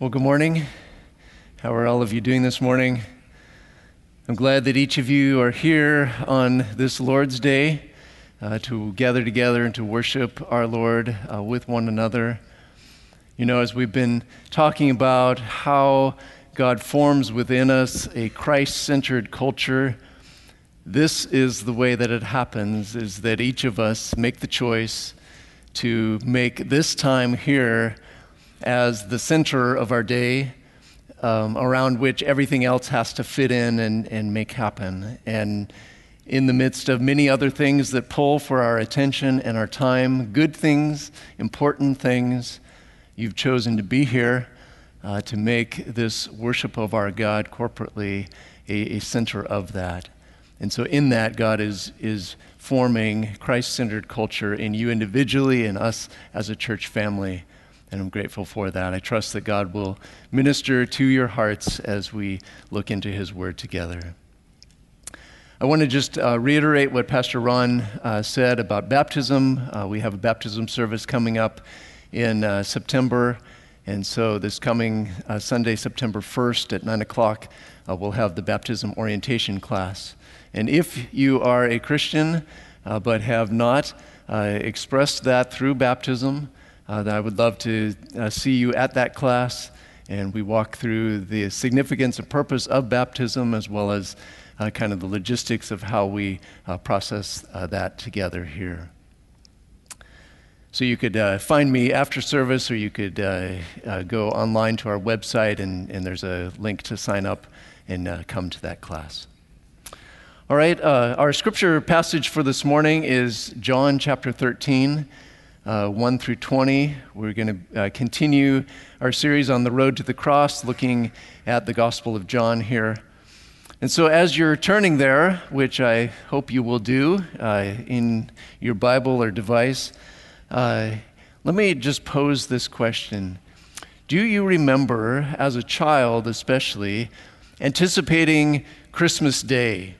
Well, good morning. How are all of you doing this morning? I'm glad that each of you are here on this Lord's Day uh, to gather together and to worship our Lord uh, with one another. You know, as we've been talking about how God forms within us a Christ centered culture, this is the way that it happens is that each of us make the choice to make this time here as the center of our day um, around which everything else has to fit in and, and make happen. And in the midst of many other things that pull for our attention and our time, good things, important things, you've chosen to be here uh, to make this worship of our God corporately a, a center of that. And so, in that, God is, is forming Christ centered culture in you individually and us as a church family and I'm grateful for that. I trust that God will minister to your hearts as we look into His Word together. I want to just uh, reiterate what Pastor Ron uh, said about baptism. Uh, we have a baptism service coming up in uh, September. And so, this coming uh, Sunday, September 1st at 9 o'clock, uh, we'll have the baptism orientation class. And if you are a Christian but have not expressed that through baptism, that I would love to uh, see you at that class. And we walk through the significance and purpose of baptism as well as uh, kind of the logistics of how we uh, process uh, that together here. So you could uh, find me after service, or you could go online to our website, and, and, there's a link to sign up and come to that class. All right, our scripture passage for this morning is John chapter 13 uh, 1 through 20. We're going to uh, continue our series on the road to the cross, looking at the Gospel of John here. And so, as you're turning there, which I hope you will do uh, in your Bible or device, uh, let me just pose this question Do you remember, as a child especially, anticipating Christmas Day?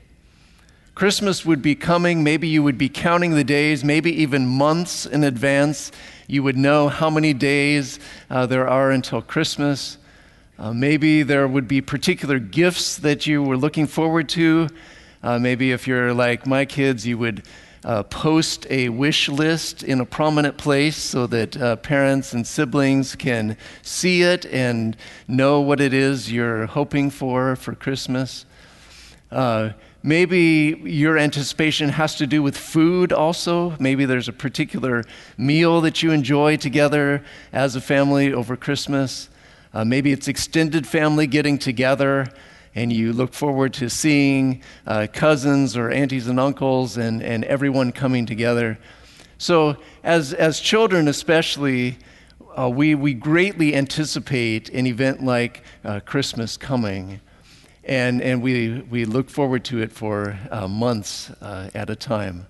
Christmas would be coming. Maybe you would be counting the days, maybe even months in advance. You would know how many days uh, there are until Christmas. Uh, maybe there would be particular gifts that you were looking forward to. Uh, maybe if you're like my kids, you would uh, post a wish list in a prominent place so that uh, parents and siblings can see it and know what it is you're hoping for for Christmas. Uh, Maybe your anticipation has to do with food also. Maybe there's a particular meal that you enjoy together as a family over Christmas. Uh, maybe it's extended family getting together and you look forward to seeing uh, cousins or aunties and uncles and, and everyone coming together. So, as, as children, especially, uh, we, we greatly anticipate an event like uh, Christmas coming and, and we, we look forward to it for uh, months uh, at a time.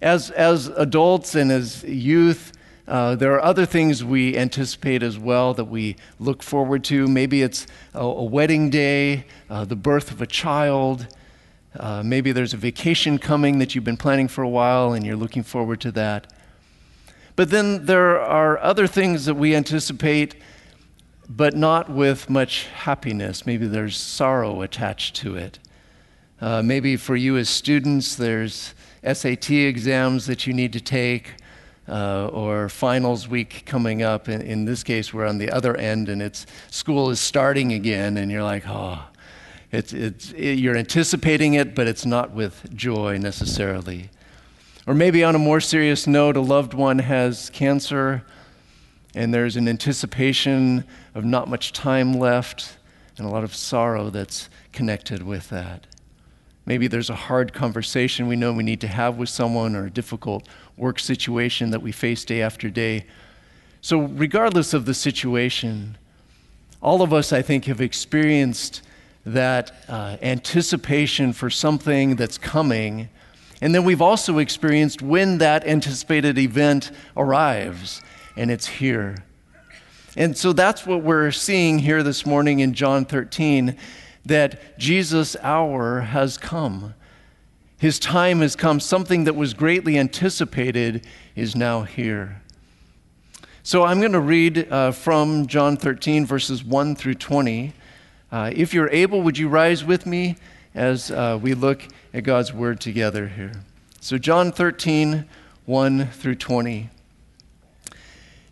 As, as adults and as youth, uh, there are other things we anticipate as well that we look forward to. Maybe it's a, a wedding day, uh, the birth of a child. Uh, maybe there's a vacation coming that you've been planning for a while and you're looking forward to that. But then there are other things that we anticipate but not with much happiness. Maybe there's sorrow attached to it. Uh, maybe for you as students, there's SAT exams that you need to take, uh, or finals week coming up. In, in, this case, we're on the other end, and it's school is starting again, and you're like, oh, it's, it's, it, you're anticipating it, but it's not with joy necessarily. Or maybe on a more serious note, a loved one has cancer and there's an anticipation of not much time left and a lot of sorrow that's connected with that. Maybe there's a hard conversation we know we need to have with someone or a difficult work situation that we face day after day. So, regardless of the situation, all of us, I think, have experienced that uh, anticipation for something that's coming. And then we've also experienced when that anticipated event arrives and it's here. And so that's what we're seeing here this morning in John 13 that Jesus' hour has come. His time has come. Something that was greatly anticipated is now here. So I'm going to read uh, from John 13, verses 1 through 20. Uh, if you're able, would you rise with me as uh, we look at God's word together here? So, John 13, 1 through 20.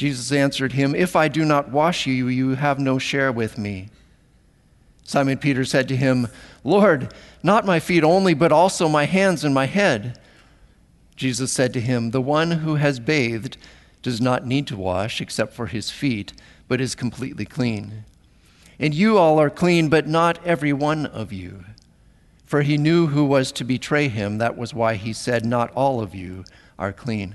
Jesus answered him, If I do not wash you, you have no share with me. Simon Peter said to him, Lord, not my feet only, but also my hands and my head. Jesus said to him, The one who has bathed does not need to wash except for his feet, but is completely clean. And you all are clean, but not every one of you. For he knew who was to betray him. That was why he said, Not all of you are clean.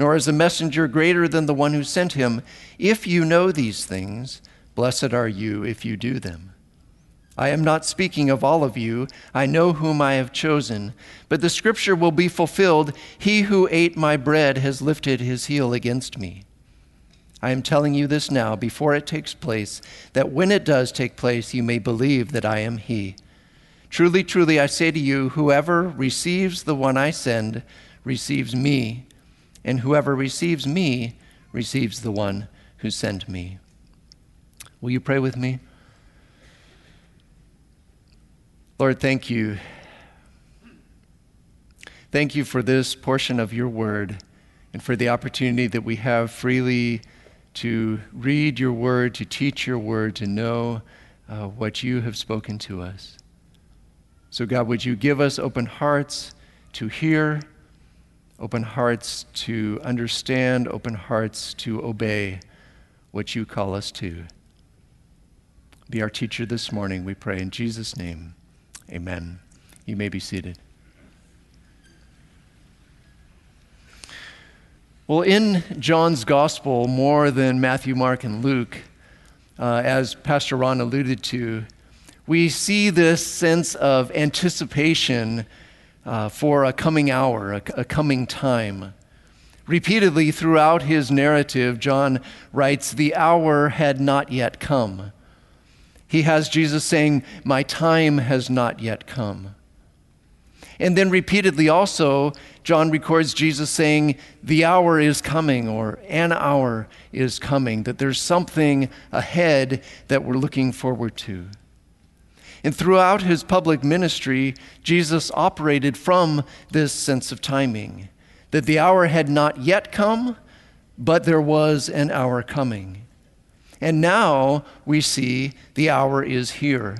nor is a messenger greater than the one who sent him. If you know these things, blessed are you if you do them. I am not speaking of all of you. I know whom I have chosen. But the scripture will be fulfilled He who ate my bread has lifted his heel against me. I am telling you this now before it takes place, that when it does take place, you may believe that I am He. Truly, truly, I say to you, whoever receives the one I send receives me and whoever receives me receives the one who sent me. Will you pray with me? Lord, thank you. Thank you for this portion of your word and for the opportunity that we have freely to read your word, to teach your word, to know uh, what you have spoken to us. So, God, would you give us open hearts to hear? Open hearts to understand, open hearts to obey what you call us to. Be our teacher this morning, we pray in Jesus' name. Amen. You may be seated. Well, in John's gospel, more than Matthew, Mark, and Luke, uh, as Pastor Ron alluded to, we see this sense of anticipation uh, for a coming hour, a, a coming time. Repeatedly throughout his narrative, John writes, The hour had not yet come. He has Jesus saying, My time has not yet come. And then repeatedly also, John records Jesus saying, The hour is coming, or an hour is coming, that there's something ahead that we're looking forward to. And throughout his public ministry, Jesus operated from this sense of timing that the hour had not yet come, but there was an hour coming. And now we see the hour is here.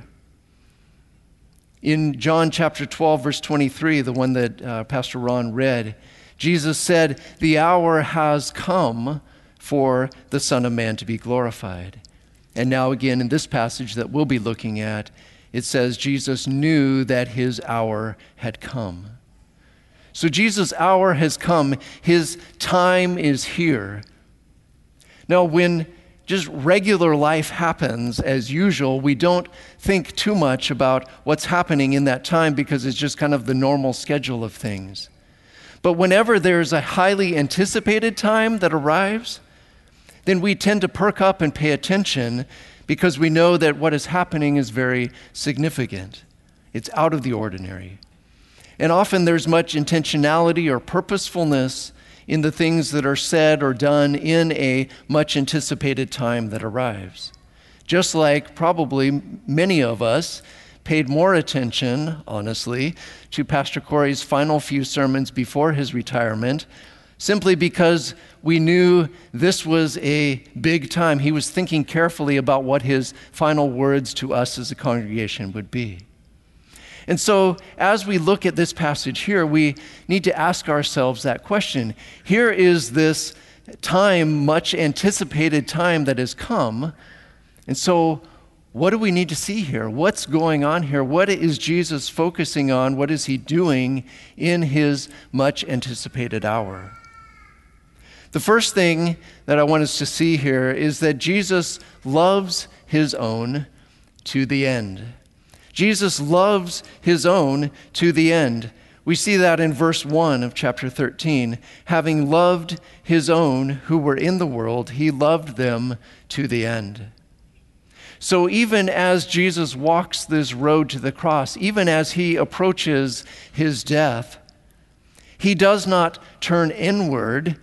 In John chapter 12, verse 23, the one that uh, Pastor Ron read, Jesus said, The hour has come for the Son of Man to be glorified. And now, again, in this passage that we'll be looking at, it says Jesus knew that his hour had come. So Jesus' hour has come, his time is here. Now, when just regular life happens as usual, we don't think too much about what's happening in that time because it's just kind of the normal schedule of things. But whenever there's a highly anticipated time that arrives, then we tend to perk up and pay attention because we know that what is happening is very significant. It's out of the ordinary. And often there's much intentionality or purposefulness in the things that are said or done in a much anticipated time that arrives. Just like probably many of us paid more attention, honestly, to Pastor Corey's final few sermons before his retirement, simply because we knew this was a big time. He was thinking carefully about what his final words to us as a congregation would be. And so, as we look at this passage here, we need to ask ourselves that question. Here is this time, much anticipated time that has come. And so, what do we need to see here? What's going on here? What is Jesus focusing on? What is he doing in his much anticipated hour? The first thing that I want us to see here is that Jesus loves his own to the end. Jesus loves his own to the end. We see that in verse 1 of chapter 13. Having loved his own who were in the world, he loved them to the end. So, even as Jesus walks this road to the cross, even as he approaches his death, he does not turn inward,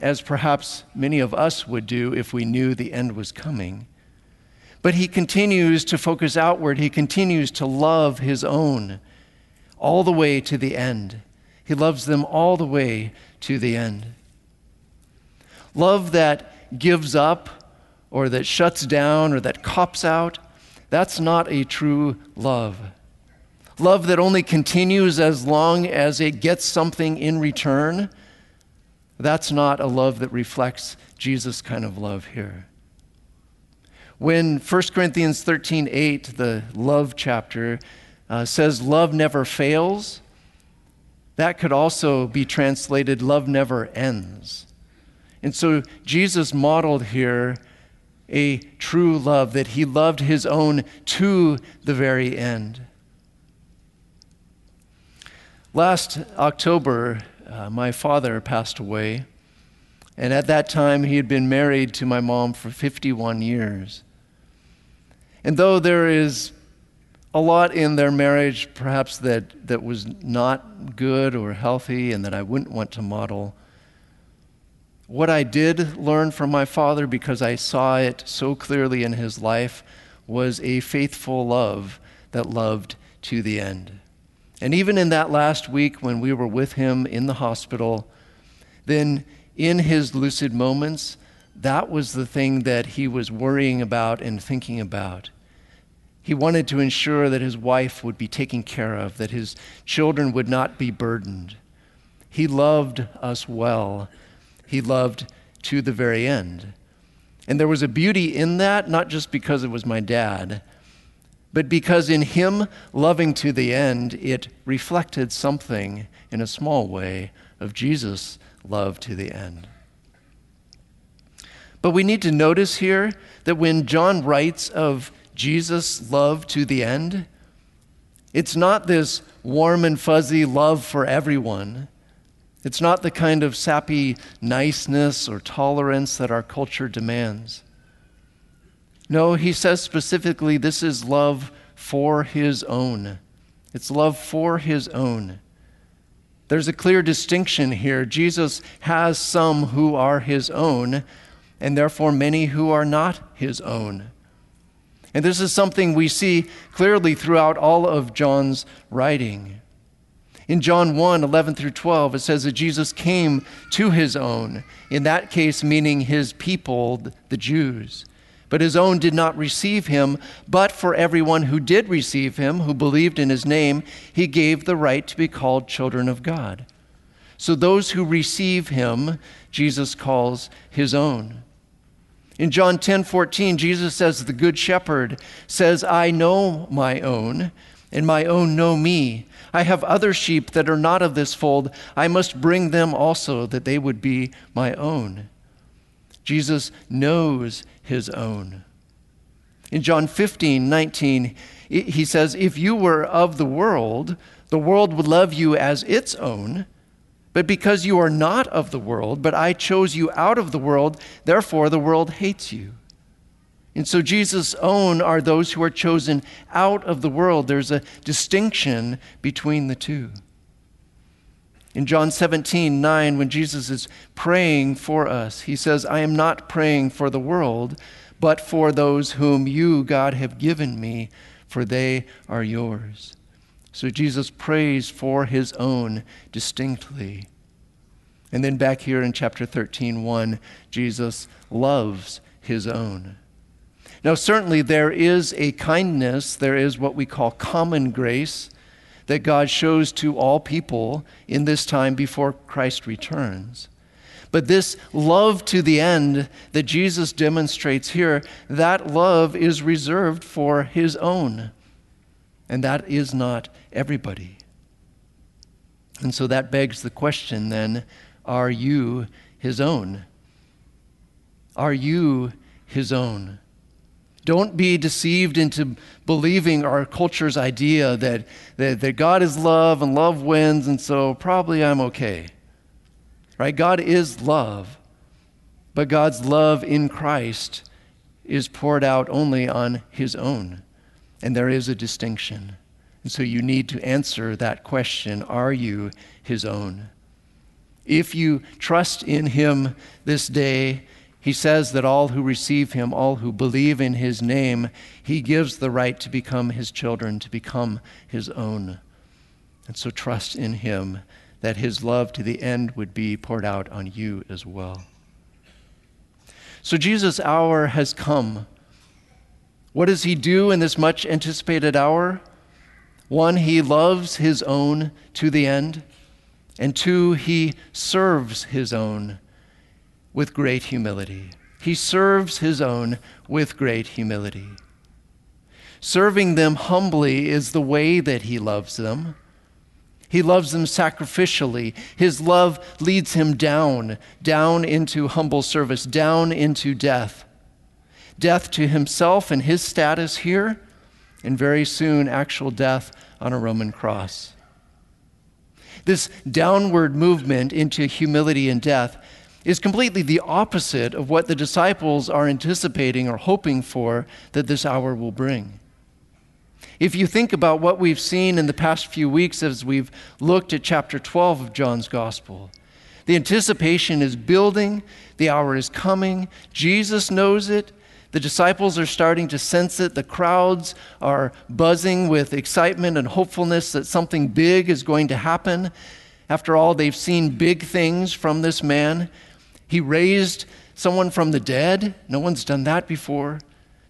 as perhaps many of us would do if we knew the end was coming. But he continues to focus outward. He continues to love his own all the way to the end. He loves them all the way to the end. Love that gives up or that shuts down or that cops out, that's not a true love. Love that only continues as long as it gets something in return, that's not a love that reflects Jesus' kind of love here. When 1 Corinthians 13 8, the love chapter, uh, says love never fails, that could also be translated love never ends. And so Jesus modeled here a true love, that he loved his own to the very end. Last October, uh, my father passed away, and at that time he had been married to my mom for 51 years. And though there is a lot in their marriage, perhaps that, that was not good or healthy and that I wouldn't want to model, what I did learn from my father, because I saw it so clearly in his life, was a faithful love that loved to the end. And even in that last week when we were with him in the hospital, then in his lucid moments, that was the thing that he was worrying about and thinking about. He wanted to ensure that his wife would be taken care of, that his children would not be burdened. He loved us well. He loved to the very end. And there was a beauty in that, not just because it was my dad, but because in him loving to the end, it reflected something in a small way of Jesus' love to the end. But we need to notice here that when John writes of Jesus' love to the end. It's not this warm and fuzzy love for everyone. It's not the kind of sappy niceness or tolerance that our culture demands. No, he says specifically this is love for his own. It's love for his own. There's a clear distinction here. Jesus has some who are his own, and therefore many who are not his own. And this is something we see clearly throughout all of John's writing. In John 1 11 through 12, it says that Jesus came to his own, in that case, meaning his people, the Jews. But his own did not receive him, but for everyone who did receive him, who believed in his name, he gave the right to be called children of God. So those who receive him, Jesus calls his own. In John 10 14, Jesus says, The good shepherd says, I know my own, and my own know me. I have other sheep that are not of this fold. I must bring them also, that they would be my own. Jesus knows his own. In John 15 19, he says, If you were of the world, the world would love you as its own. But because you are not of the world, but I chose you out of the world, therefore the world hates you. And so Jesus' own are those who are chosen out of the world. There's a distinction between the two. In John 17, 9, when Jesus is praying for us, he says, I am not praying for the world, but for those whom you, God, have given me, for they are yours. So Jesus prays for his own distinctly. And then back here in chapter 13, 1, Jesus loves his own. Now, certainly there is a kindness, there is what we call common grace that God shows to all people in this time before Christ returns. But this love to the end that Jesus demonstrates here, that love is reserved for his own. And that is not everybody. And so that begs the question then are you his own? Are you his own? Don't be deceived into believing our culture's idea that, that, that God is love and love wins, and so probably I'm okay. Right? God is love, but God's love in Christ is poured out only on his own. And there is a distinction. And so you need to answer that question Are you his own? If you trust in him this day, he says that all who receive him, all who believe in his name, he gives the right to become his children, to become his own. And so trust in him that his love to the end would be poured out on you as well. So Jesus' hour has come. What does he do in this much anticipated hour? One, he loves his own to the end. And two, he serves his own with great humility. He serves his own with great humility. Serving them humbly is the way that he loves them. He loves them sacrificially. His love leads him down, down into humble service, down into death. Death to himself and his status here, and very soon, actual death on a Roman cross. This downward movement into humility and death is completely the opposite of what the disciples are anticipating or hoping for that this hour will bring. If you think about what we've seen in the past few weeks as we've looked at chapter 12 of John's Gospel, the anticipation is building, the hour is coming, Jesus knows it. The disciples are starting to sense it. The crowds are buzzing with excitement and hopefulness that something big is going to happen. After all, they've seen big things from this man. He raised someone from the dead. No one's done that before.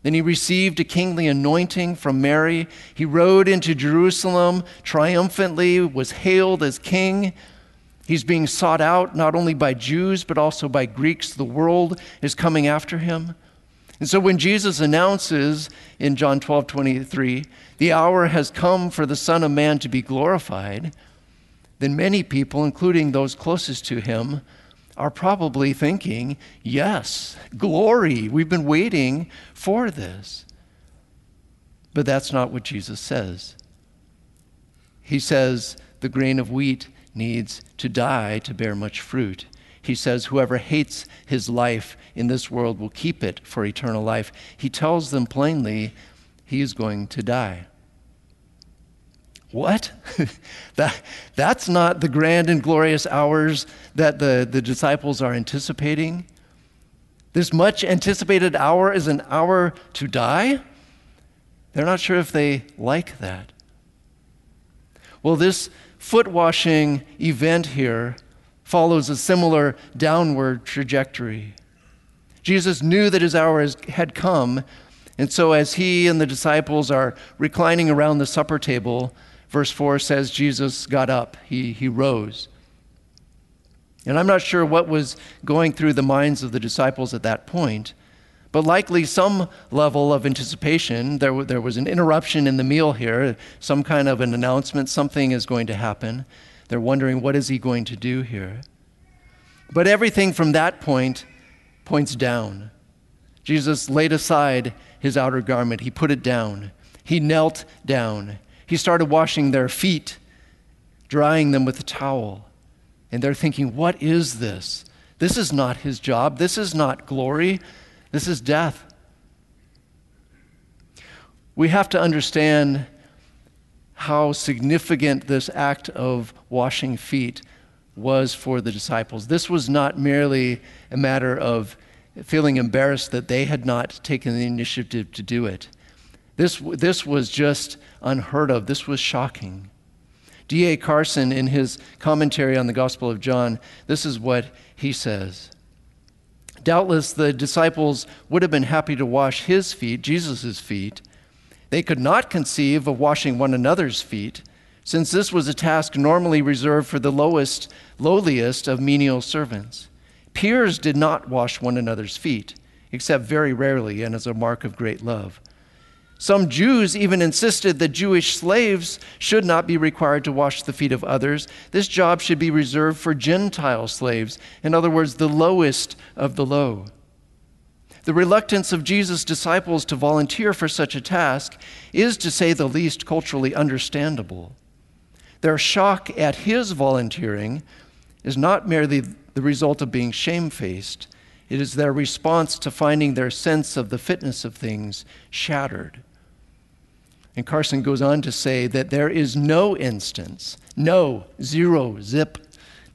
Then he received a kingly anointing from Mary. He rode into Jerusalem triumphantly, was hailed as king. He's being sought out not only by Jews, but also by Greeks. The world is coming after him. And so when Jesus announces in John 12 23, the hour has come for the Son of Man to be glorified, then many people, including those closest to him, are probably thinking, yes, glory, we've been waiting for this. But that's not what Jesus says. He says the grain of wheat needs to die to bear much fruit. He says, Whoever hates his life in this world will keep it for eternal life. He tells them plainly, He is going to die. What? that, that's not the grand and glorious hours that the, the disciples are anticipating. This much anticipated hour is an hour to die? They're not sure if they like that. Well, this foot washing event here follows a similar downward trajectory. Jesus knew that his hour had come, and so as he and the disciples are reclining around the supper table, Verse 4 says Jesus got up, he, he rose. And I'm not sure what was going through the minds of the disciples at that point, but likely some level of anticipation. There, there was an interruption in the meal here, some kind of an announcement, something is going to happen. They're wondering, what is he going to do here? But everything from that point points down. Jesus laid aside his outer garment, he put it down, he knelt down, he started washing their feet, drying them with a towel. And they're thinking, what is this? This is not his job. This is not glory. This is death. we have to understand how significant this act of washing feet was for the disciples. This was not merely a matter of feeling embarrassed that they had not taken the initiative to do it. This, this was just unheard of. This was shocking. D.A. Carson, in his commentary on the Gospel of John, this is what he says. Doubtless the disciples would have been happy to wash his feet, Jesus' feet. They could not conceive of washing one another's feet, since this was a task normally reserved for the lowest, lowliest of menial servants. Peers did not wash one another's feet, except very rarely and as a mark of great love. Some Jews even insisted that Jewish slaves should not be required to wash the feet of others. This job should be reserved for Gentile slaves, in other words, the lowest of the low. The reluctance of Jesus' disciples to volunteer for such a task is, to say the least, culturally understandable. Their shock at his volunteering is not merely the result of being shamefaced, it is their response to finding their sense of the fitness of things shattered. And Carson goes on to say that there is no instance, no, zero, zip,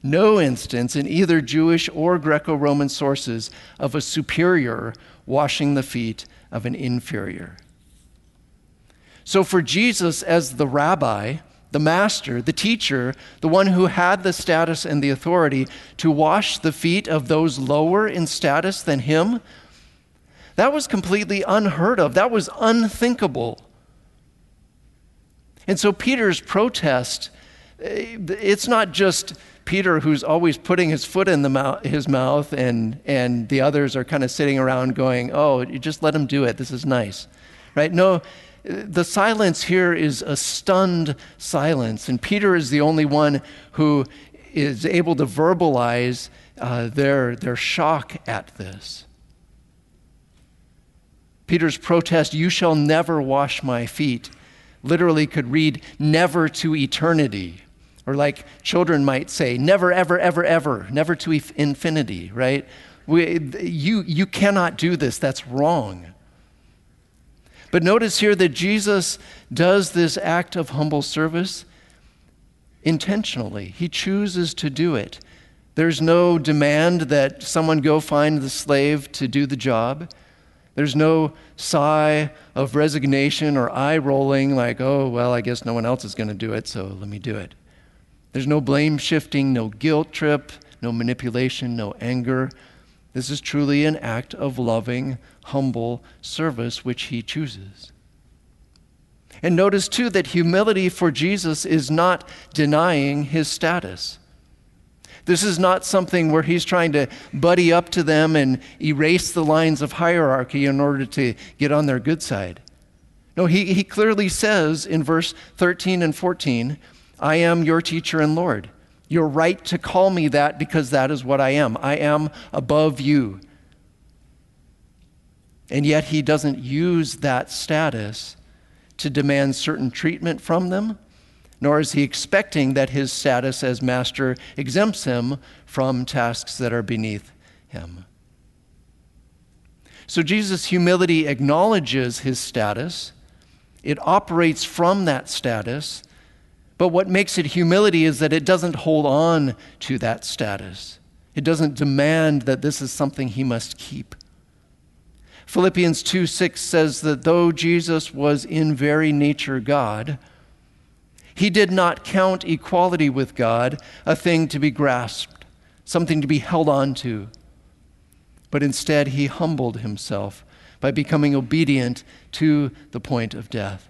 no instance in either Jewish or Greco Roman sources of a superior washing the feet of an inferior. So, for Jesus as the rabbi, the master, the teacher, the one who had the status and the authority to wash the feet of those lower in status than him, that was completely unheard of. That was unthinkable. And so Peter's protest, eh, it's not just Peter who's always putting his foot in the mouth, his mouth and, and the others are kind of sitting around going, oh, you just let him do it. This is nice. Right? No, the silence here is a stunned silence, and Peter is the only one who is able to verbalize uh, their, their shock at this. Peter's protest, You shall never wash my feet, literally could read, Never to eternity. Or like children might say, Never, ever, ever, ever, never to infinity, right? We, you, you cannot do this. That's wrong. But notice here that Jesus does this act of humble service intentionally. He chooses to do it. There's no demand that someone go find the slave to do the job. There's no sigh of resignation or eye rolling, like, oh, well, I guess no one else is going to do it, so let me do it. There's no blame shifting, no guilt trip, no manipulation, no anger. This is truly an act of loving, humble service which he chooses. And notice too that humility for Jesus is not denying his status. This is not something where he's trying to buddy up to them and erase the lines of hierarchy in order to get on their good side. No, he, he clearly says in verse 13 and 14, I am your teacher and Lord. You're right to call me that because that is what I am. I am above you. And yet, he doesn't use that status to demand certain treatment from them, nor is he expecting that his status as master exempts him from tasks that are beneath him. So, Jesus' humility acknowledges his status, it operates from that status but what makes it humility is that it doesn't hold on to that status. It doesn't demand that this is something he must keep. Philippians 2 6 says that though Jesus was in very nature God, he did not count equality with God a thing to be grasped, something to be held on to. But instead, he humbled himself by becoming obedient to the point of death.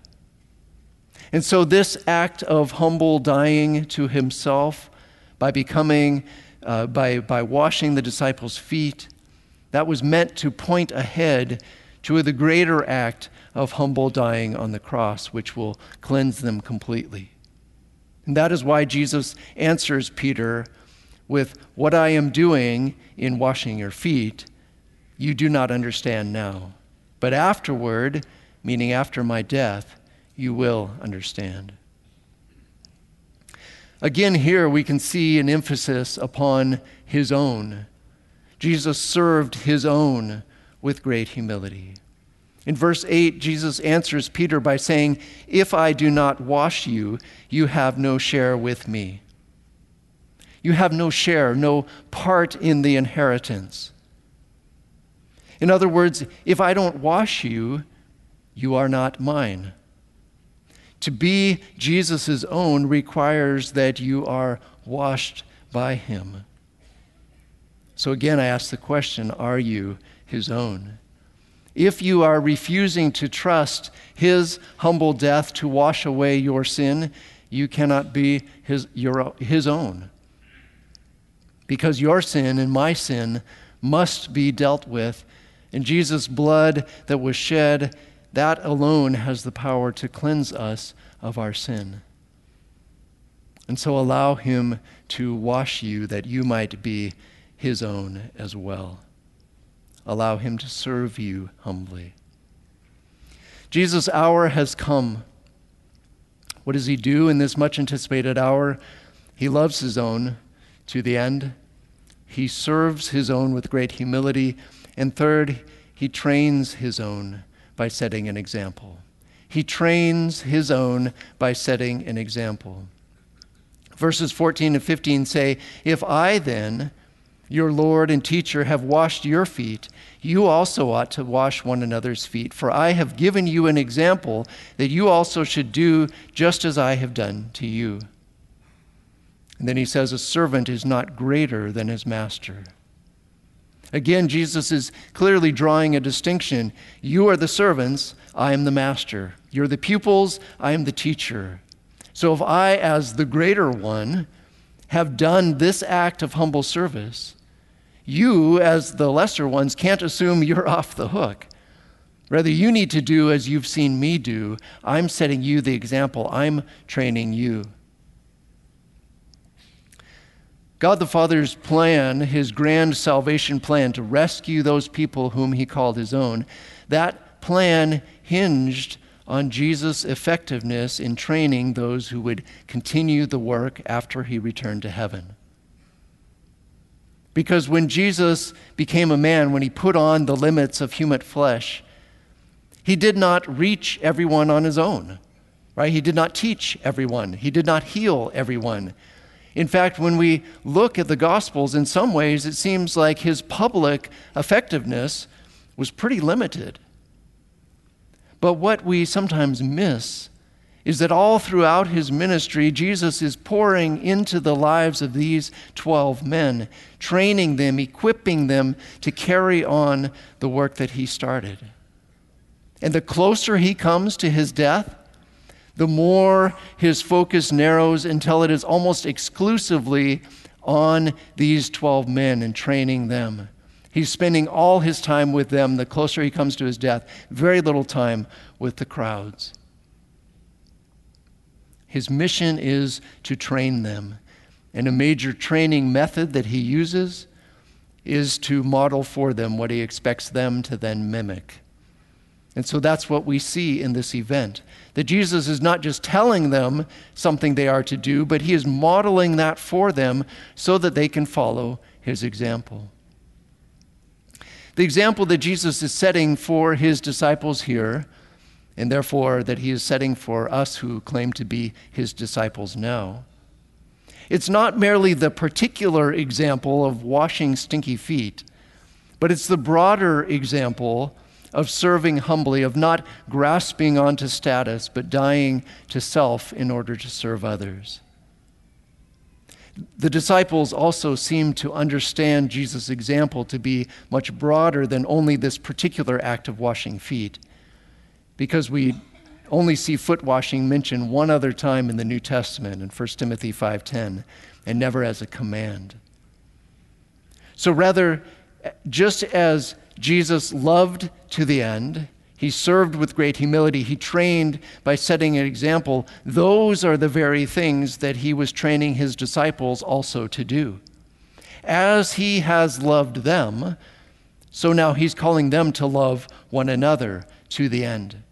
And so, this act of humble dying to himself by becoming, uh, by, by washing the disciples' feet, that was meant to point ahead to the greater act of humble dying on the cross, which will cleanse them completely. And that is why Jesus answers Peter with, What I am doing in washing your feet, you do not understand now. But afterward, meaning after my death, you will understand. Again, here we can see an emphasis upon his own. Jesus served his own with great humility. In verse 8, Jesus answers Peter by saying, If I do not wash you, you have no share with me. You have no share, no part in the inheritance. In other words, if I don't wash you, you are not mine. To be Jesus' own requires that you are washed by him. So again, I ask the question are you his own? If you are refusing to trust his humble death to wash away your sin, you cannot be his, your, his own. Because your sin and my sin must be dealt with. And Jesus' blood that was shed, that alone has the power to cleanse us of our sin. And so allow him to wash you that you might be his own as well. Allow him to serve you humbly. Jesus' hour has come. What does he do in this much anticipated hour? He loves his own to the end. He serves his own with great humility. And third, he trains his own by setting an example. He trains his own by setting an example. Verses 14 and 15 say, If I then, your Lord and teacher, have washed your feet, you also ought to wash one another's feet. For I have given you an example that you also should do just as I have done to you. And then he says, A servant is not greater than his master. Again, Jesus is clearly drawing a distinction. You are the servants, I am the master. You're the pupils, I am the teacher. So if I, as the greater one, have done this act of humble service, you, as the lesser ones, can't assume you're off the hook. Rather, you need to do as you've seen me do. I'm setting you the example, I'm training you. God the Father's plan, his grand salvation plan to rescue those people whom he called his own, that plan hinged on Jesus' effectiveness in training those who would continue the work after he returned to heaven. Because when Jesus became a man, when he put on the limits of human flesh, he did not reach everyone on his own, right? He did not teach everyone, he did not heal everyone. In fact, when we look at the Gospels, in some ways, it seems like his public effectiveness was pretty limited. But what we sometimes miss is that all throughout his ministry, Jesus is pouring into the lives of these 12 men, training them, equipping them to carry on the work that he started. And the closer he comes to his death, the more his focus narrows until it is almost exclusively on these 12 men and training them. He's spending all his time with them the closer he comes to his death, very little time with the crowds. His mission is to train them. And a major training method that he uses is to model for them what he expects them to then mimic. And so that's what we see in this event. That Jesus is not just telling them something they are to do, but he is modeling that for them so that they can follow his example. The example that Jesus is setting for his disciples here, and therefore that he is setting for us who claim to be his disciples now, it's not merely the particular example of washing stinky feet, but it's the broader example of serving humbly, of not grasping onto status, but dying to self in order to serve others. The disciples also seem to understand Jesus' example to be much broader than only this particular act of washing feet, because we only see foot washing mentioned one other time in the New Testament in 1 Timothy 5:10 and never as a command. So rather just as Jesus loved to the end. He served with great humility. He trained by setting an example. Those are the very things that he was training his disciples also to do. As he has loved them, so now he's calling them to love one another to the end.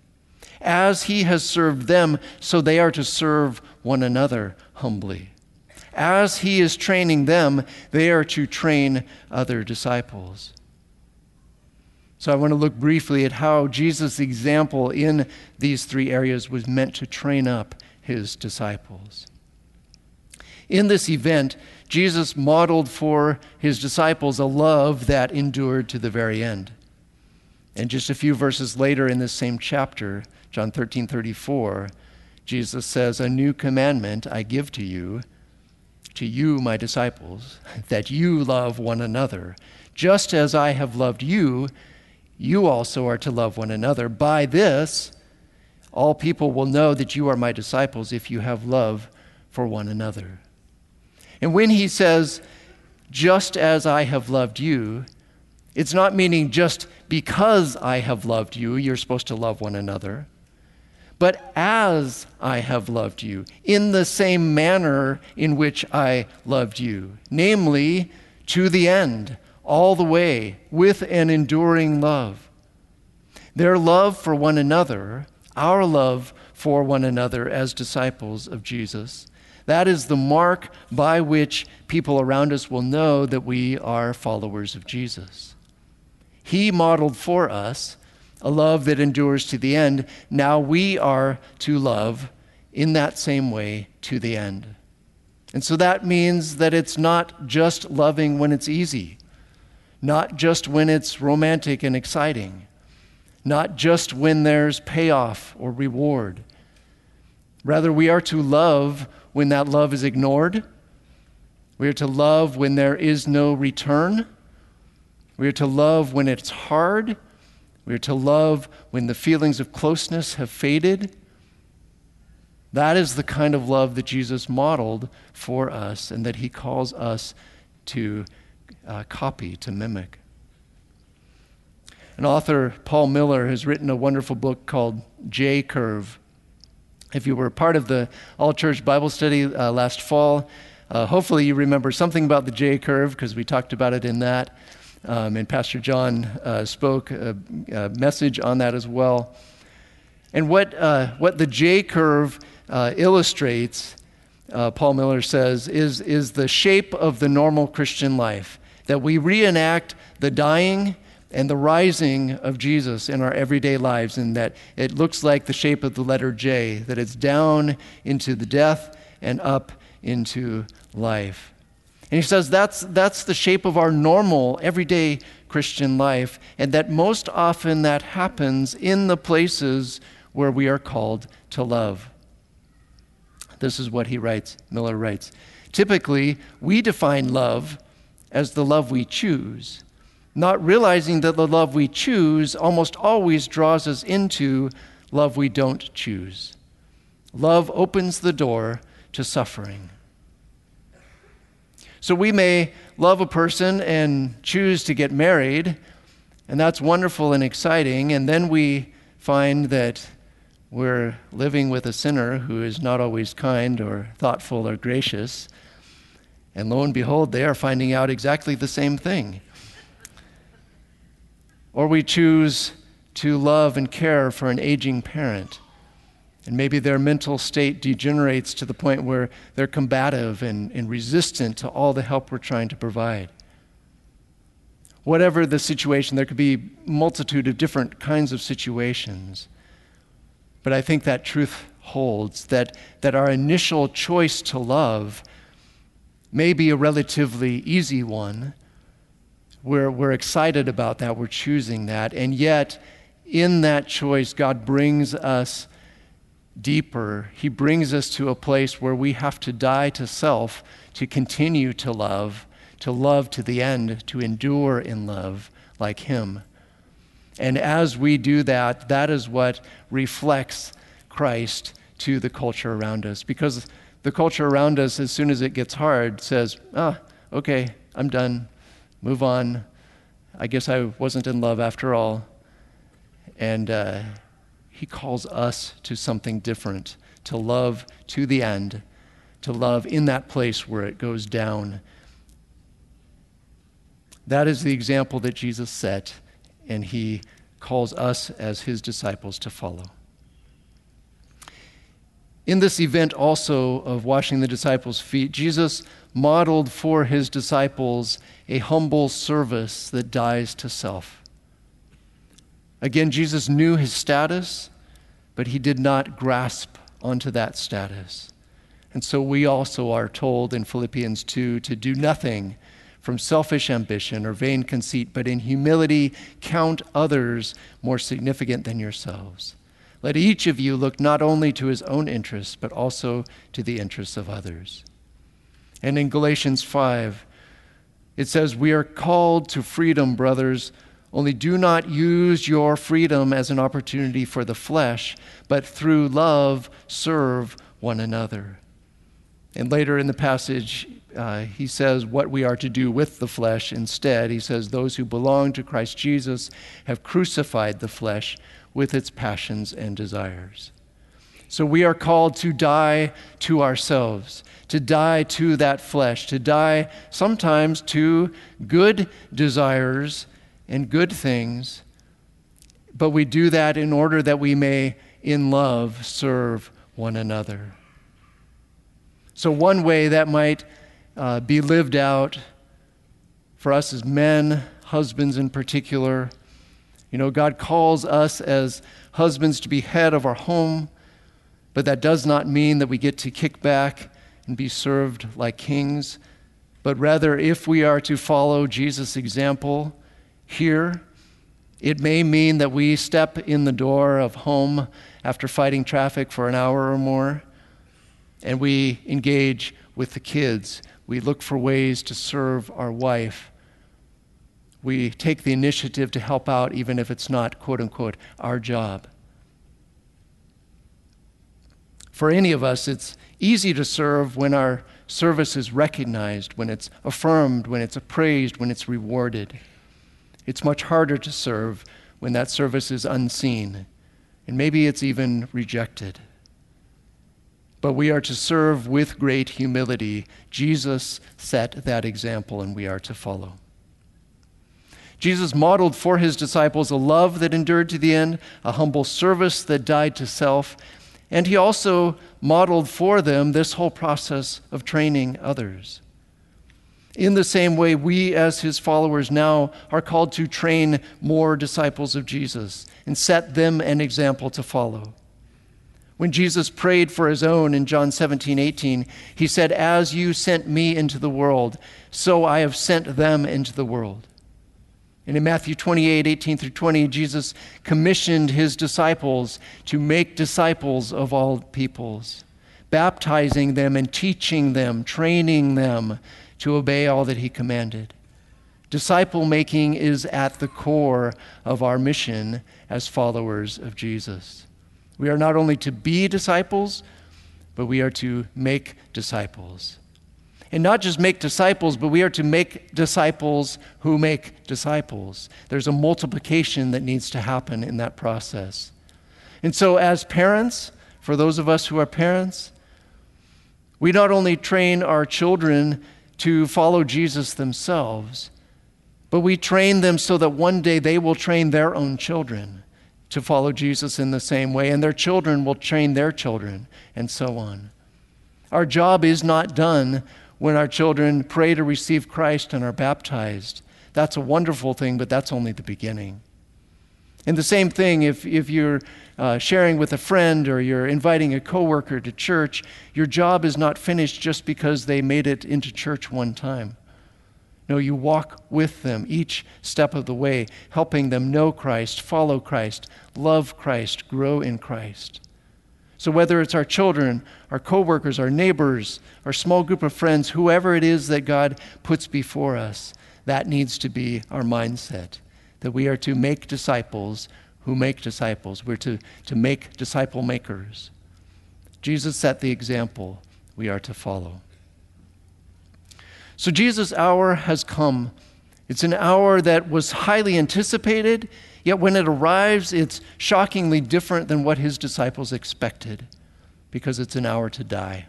As he has served them, so they are to serve one another humbly. As he is training them, they are to train other disciples. So I want to look briefly at how Jesus' example in these three areas was meant to train up his disciples. In this event, Jesus modeled for his disciples a love that endured to the very end. And just a few verses later in this same chapter, John 13 34, Jesus says, A new commandment I give to you, to you, my disciples, that you love one another. Just as I have loved you, you also are to love one another. By this, all people will know that you are my disciples if you have love for one another. And when he says, just as I have loved you, it's not meaning just because I have loved you, you're supposed to love one another, but as I have loved you, in the same manner in which I loved you, namely to the end, all the way, with an enduring love. Their love for one another, our love for one another as disciples of Jesus, that is the mark by which people around us will know that we are followers of Jesus. He modeled for us a love that endures to the end. Now we are to love in that same way to the end. And so that means that it's not just loving when it's easy, not just when it's romantic and exciting, not just when there's payoff or reward. Rather, we are to love when that love is ignored. We are to love when there is no return. We are to love when it's hard. We are to love when the feelings of closeness have faded. That is the kind of love that Jesus modeled for us and that he calls us to uh, copy, to mimic. An author, Paul Miller, has written a wonderful book called J Curve. If you were part of the All Church Bible study uh, last fall, uh, hopefully you remember something about the J curve because we talked about it in that. Um, and Pastor John uh, spoke a, a, message on that as well. And what, uh, what the J curve uh, illustrates, uh, Paul Miller says, is, is the shape of the normal Christian life. That we reenact the dying and the rising of Jesus in our everyday lives, and that it looks like the shape of the letter J, that it's down into the death and up into life. And he says that's, that's the shape of our normal, everyday Christian life, and that most often that happens in the places where we are called to love. This is what he writes, Miller writes. Typically, we define love as the love we choose not realizing that the love we choose almost always draws us into love we don't choose. Love opens the door to suffering. So we may love a person and choose to get married, and that's wonderful and exciting, and then we find that we're living with a sinner who is not always kind or thoughtful or gracious. And lo and behold, they are finding out exactly the same thing. Or we choose to love and care for an aging parent. And maybe their mental state degenerates to the point where they're combative and, and resistant to all the help we're trying to provide. Whatever the situation, there could be multitude of different kinds of situations. But I think that truth holds that, that our initial choice to love may be a relatively easy one we're, we're excited about that. We're choosing that. And yet, in that choice, God brings us deeper. He brings us to a place where we have to die to self to continue to love, to love to the end, to endure in love like Him. And as we do that, that is what reflects Christ to the culture around us. Because the culture around us, as soon as it gets hard, says, ah, okay, I'm done move on. I guess I wasn't in love after all. And uh, he calls us to something different to love to the end, to love in that place where it goes down. That is the example that Jesus set, and he calls us as his disciples to follow. In this event, also of washing the disciples' feet, Jesus modeled for his disciples a humble service that dies to self. Again, Jesus knew his status, but he did not grasp onto that status. And so we also are told in Philippians 2 to do nothing from selfish ambition or vain conceit, but in humility count others more significant than yourselves. Let each of you look not only to his own interests, but also to the interests of others. And in Galatians 5, it says, We are called to freedom, brothers. Only do not use your freedom as an opportunity for the flesh, but through love serve one another. And later in the passage, uh, he says what we are to do with the flesh instead. He says, Those who belong to Christ Jesus have crucified the flesh with its passions and desires. So we are called to die to ourselves, to die to that flesh, to die sometimes to good desires and good things, but we do that in order that we may, in love, serve one another. So, one way that might uh, be lived out for us as men, husbands in particular, you know, God calls us as husbands to be head of our home, but that does not mean that we get to kick back and be served like kings. But rather, if we are to follow Jesus' example here, it may mean that we step in the door of home after fighting traffic for an hour or more, and we engage with the kids. We look for ways to serve our wife we take the initiative to help out, even if it's not, quote unquote, our job. For any of us, it's easy to serve when our service is recognized, when it's affirmed, when it's appraised, when it's rewarded. It's much harder to serve when that service is unseen, and maybe it's even rejected. But we are to serve with great humility. Jesus set that example, and we are to follow. Jesus modeled for his disciples a love that endured to the end, a humble service that died to self, and he also modeled for them this whole process of training others. In the same way, we as his followers now are called to train more disciples of Jesus and set them an example to follow. When Jesus prayed for his own in John 17, 18, he said, As you sent me into the world, so I have sent them into the world. And in Matthew 28 18 through 20, Jesus commissioned his disciples to make disciples of all peoples, baptizing them and teaching them, training them to obey all that he commanded. Disciple making is at the core of our mission as followers of Jesus. We are not only to be disciples, but we are to make disciples and not just make disciples, but we are to make disciples who make disciples. There's a multiplication that needs to happen in that process. And so, as parents, for those of us who are parents, we not only train our children to follow Jesus themselves, but we train them so that one day they will train their own children to follow Jesus in the same way, and their children will train their children, and so on. Our job is not done when our children pray to receive Christ and are baptized. That's a wonderful thing, but that's only the beginning. And the same thing if, if you're uh, sharing with a friend or you're inviting a coworker to church, your job is not finished just because they made it into church one time. No, you walk with them each step of the way, helping them know Christ, follow Christ, love Christ, grow in Christ. So, whether it's our children, our coworkers, our neighbors, our small group of friends, whoever it is that God puts before us, that needs to be our mindset. That we are to make disciples who make disciples. We're to, to make disciple makers. Jesus set the example we are to follow. So, Jesus' hour has come. It's an hour that was highly anticipated Yet when it arrives, it's shockingly different than what his disciples expected because it's an hour to die.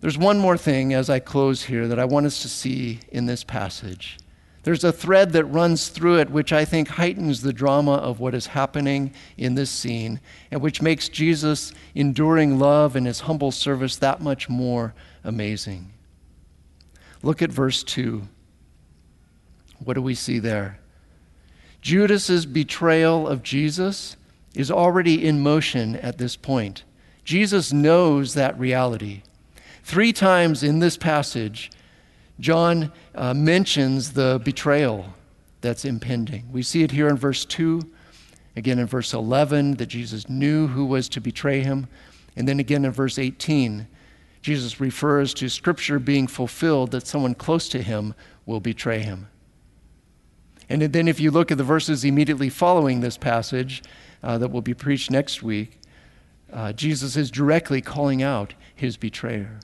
There's one more thing as I close here that I want us to see in this passage. There's a thread that runs through it which I think heightens the drama of what is happening in this scene and which makes Jesus' enduring love and his humble service that much more amazing. Look at verse 2. What do we see there? Judas's betrayal of Jesus is already in motion at this point. Jesus knows that reality. Three times in this passage, John uh, mentions the betrayal that's impending. We see it here in verse 2, again in verse 11, that Jesus knew who was to betray him, and then again in verse 18, Jesus refers to Scripture being fulfilled that someone close to him will betray him. And then, if you look at the verses immediately following this passage uh, that will be preached next week, uh, Jesus is directly calling out his betrayer.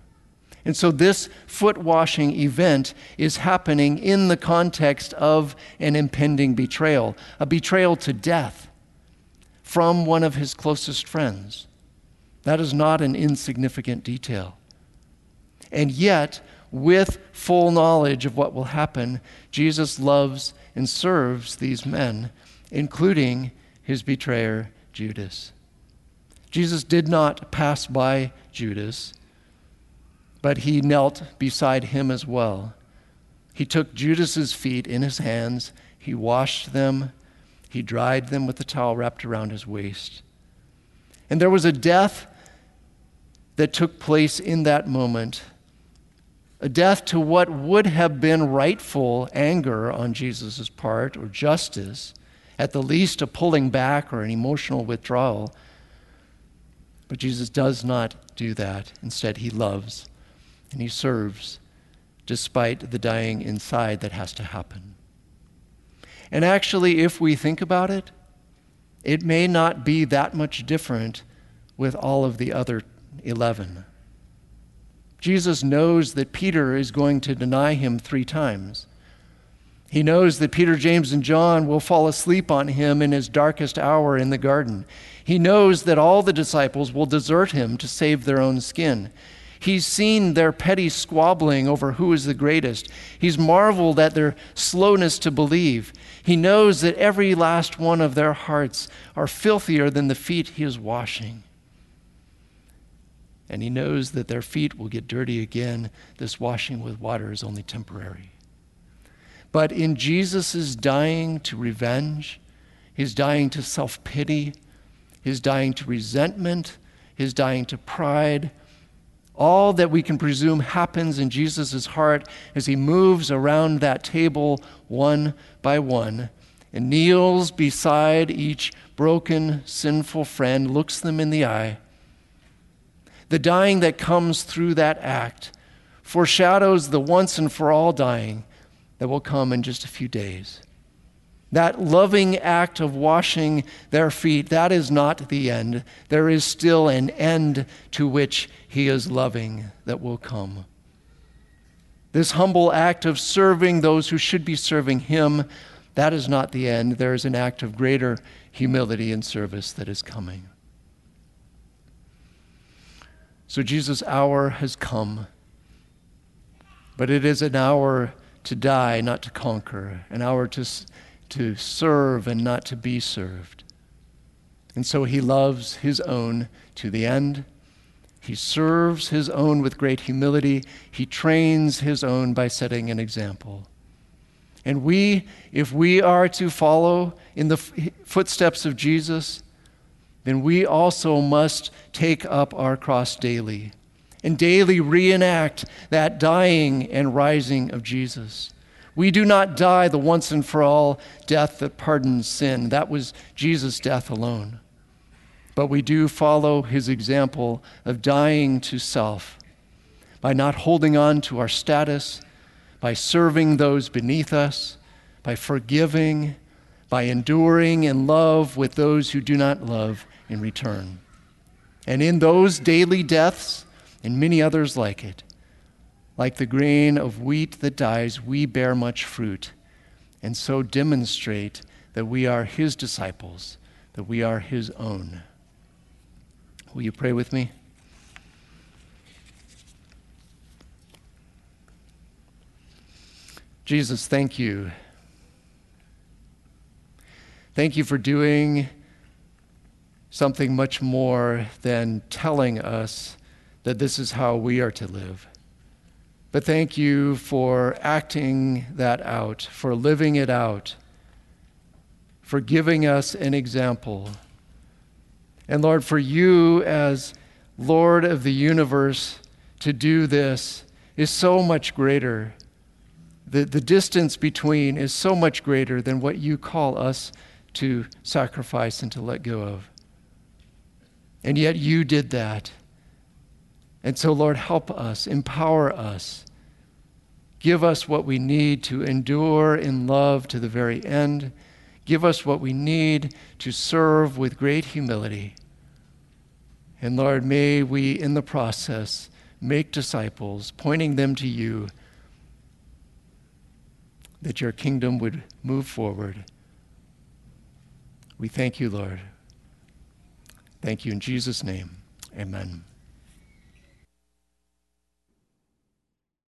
And so, this foot washing event is happening in the context of an impending betrayal, a betrayal to death from one of his closest friends. That is not an insignificant detail. And yet, with full knowledge of what will happen, Jesus loves and serves these men, including his betrayer, Judas. Jesus did not pass by Judas, but he knelt beside him as well. He took Judas's feet in his hands, he washed them, he dried them with the towel wrapped around his waist. And there was a death that took place in that moment a death to what would have been rightful anger on Jesus' part or justice, at the least a pulling back or an emotional withdrawal. But Jesus does not do that. Instead, he loves and he serves despite the dying inside that has to happen. And actually, if we think about it, it may not be that much different with all of the other 11. Jesus knows that Peter is going to deny him three times. He knows that Peter, James, and John will fall asleep on him in his darkest hour in the garden. He knows that all the disciples will desert him to save their own skin. He's seen their petty squabbling over who is the greatest. He's marveled at their slowness to believe. He knows that every last one of their hearts are filthier than the feet he is washing and he knows that their feet will get dirty again. This washing with water is only temporary. But in Jesus' dying to revenge, his dying to self pity, his dying to resentment, his dying to pride, all that we can presume happens in Jesus' heart as he moves around that table one by one and kneels beside each broken, sinful friend, looks them in the eye the dying that comes through that act foreshadows the once and for all dying that will come in just a few days. That loving act of washing their feet, that is not the end. There is still an end to which He is loving that will come. This humble act of serving those who should be serving Him, that is not the end. There is an act of greater humility and service that is coming. So Jesus' hour has come. But it is an hour to die, not to conquer, an hour to, to serve and not to be served. And so he loves his own to the end. He serves his own with great humility. He trains his own by setting an example. And we, if we are to follow in the footsteps of Jesus, then we also must take up our cross daily and daily reenact that dying and rising of Jesus. We do not die the once and for all death that pardons sin. That was Jesus' death alone. But we do follow his example of dying to self by not holding on to our status, by serving those beneath us, by forgiving, by enduring in love with those who do not love in return. And in those daily deaths, and many others like it, like the grain of wheat that dies, we bear much fruit, and so demonstrate that we are His disciples, that we are His own. Will you pray with me? Jesus, thank you. Thank you for doing something much more than telling us that this is how we are to live. But thank you for acting that out, for living it out, for giving us an example. And Lord, for you as Lord of the universe to do this is so much greater. The, the distance between is so much greater than what you call us to sacrifice and to let go of. And yet you did that. And so, Lord, help us, empower us. Give us what we need to endure in love to the very end. Give us what we need to serve with great humility. And Lord, may we in the process make disciples, pointing them to you, that your kingdom would move forward. We thank you, Lord. Thank you in Jesus' name. Amen.